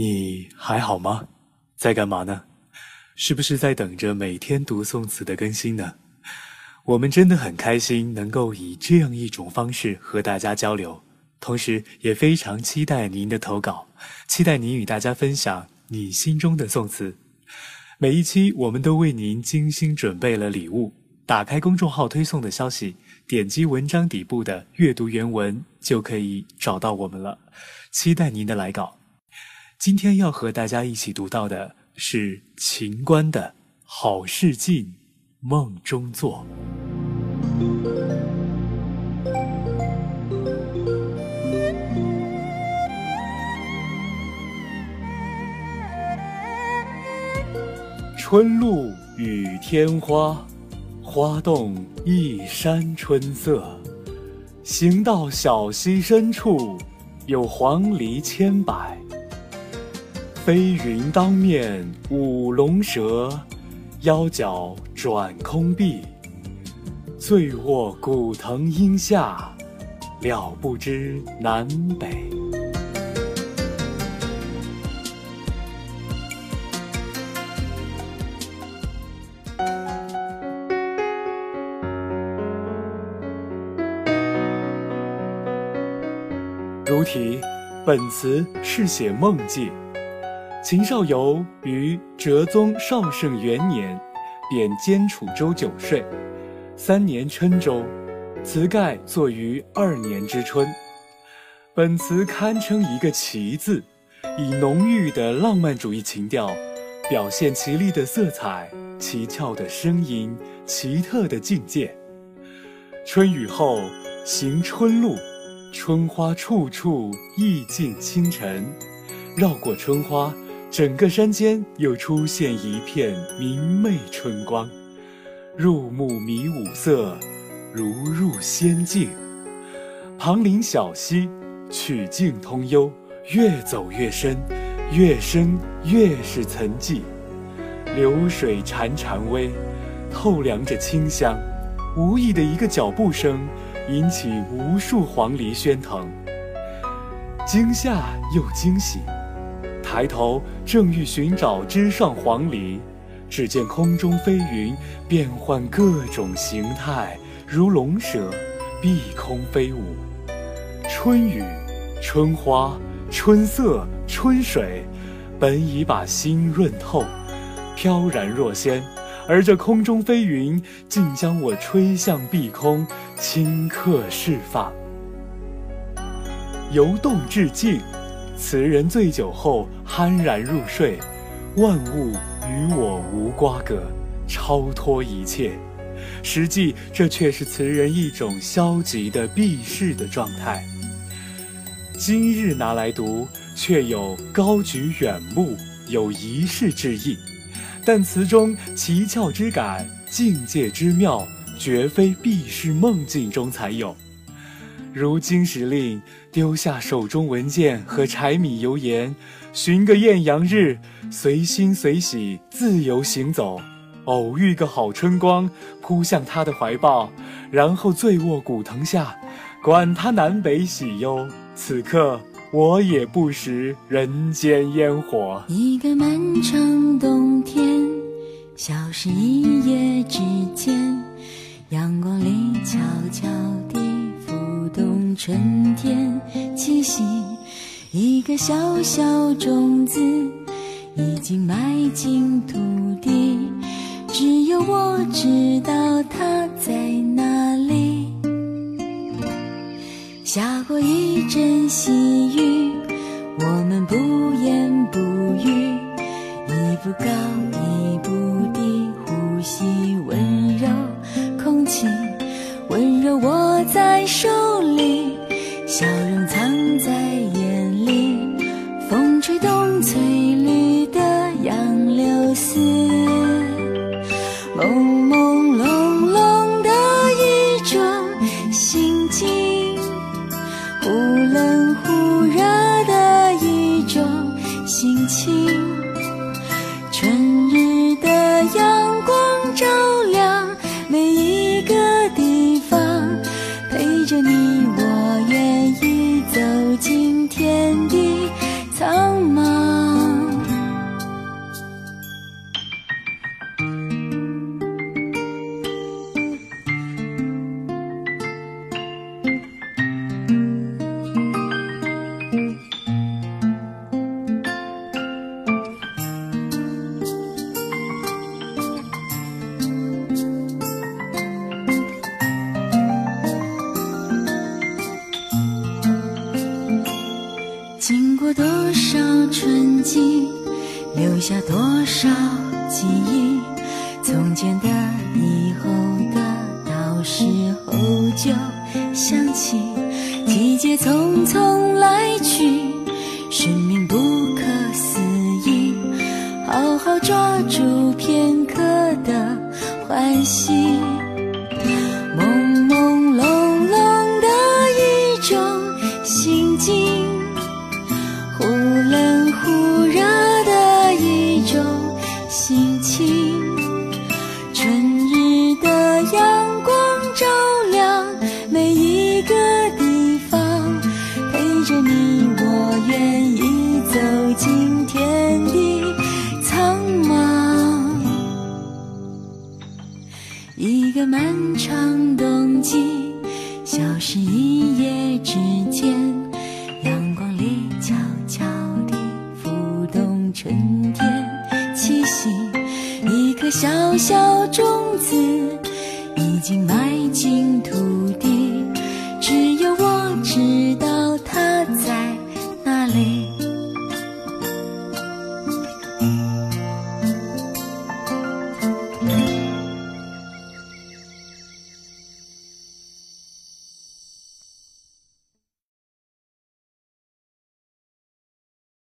你还好吗？在干嘛呢？是不是在等着每天读宋词的更新呢？我们真的很开心能够以这样一种方式和大家交流，同时也非常期待您的投稿，期待您与大家分享你心中的宋词。每一期我们都为您精心准备了礼物，打开公众号推送的消息，点击文章底部的阅读原文就可以找到我们了。期待您的来稿。今天要和大家一起读到的是秦观的《好事近梦中作》。春露雨天花，花动一山春色。行到小溪深处，有黄鹂千百。飞云当面舞龙蛇，腰脚转空碧。醉卧古藤阴下，了不知南北。如题，本词是写梦境。秦少游于哲宗绍圣元年，贬监楚州九岁，三年郴州。词盖作于二年之春。本词堪称一个“奇”字，以浓郁的浪漫主义情调，表现奇丽的色彩、奇俏的声音、奇特的境界。春雨后，行春路。春花处处意境清晨，绕过春花，整个山间又出现一片明媚春光，入目迷五色，如入仙境。旁临小溪，曲径通幽，越走越深，越深越是沉寂。流水潺潺微，透凉着清香，无意的一个脚步声。引起无数黄鹂喧腾，惊吓又惊喜。抬头正欲寻找枝上黄鹂，只见空中飞云变换各种形态，如龙蛇，碧空飞舞。春雨、春花、春色、春水，本已把心润透，飘然若仙。而这空中飞云，竟将我吹向碧空，顷刻释放。由动至静，词人醉酒后酣然入睡，万物与我无瓜葛，超脱一切。实际这却是词人一种消极的避世的状态。今日拿来读，却有高举远目，有仪式之意。但词中奇峭之感、境界之妙，绝非避世梦境中才有。如金石令丢下手中文件和柴米油盐，寻个艳阳日，随心随喜自由行走，偶遇个好春光，扑向他的怀抱，然后醉卧古藤下，管他南北喜忧，此刻。我也不食人间烟火。一个漫长冬天，消失一夜之间，阳光里悄悄动春天气息。一个小小种子已经埋进土地，只有我知道它在哪里。下过一阵细雨，我们不言不语，一步高一步低，呼吸温柔空气，温柔握在手，笑经过多少春季，留下多少记忆？从前的、以后的，到时候就想起。季节匆匆来去，生命不可思议。好好抓住片刻的欢喜。一个漫长冬季，消失一夜之间，阳光里悄悄地浮动春天气息。一颗小小种子，已经埋进土地，只有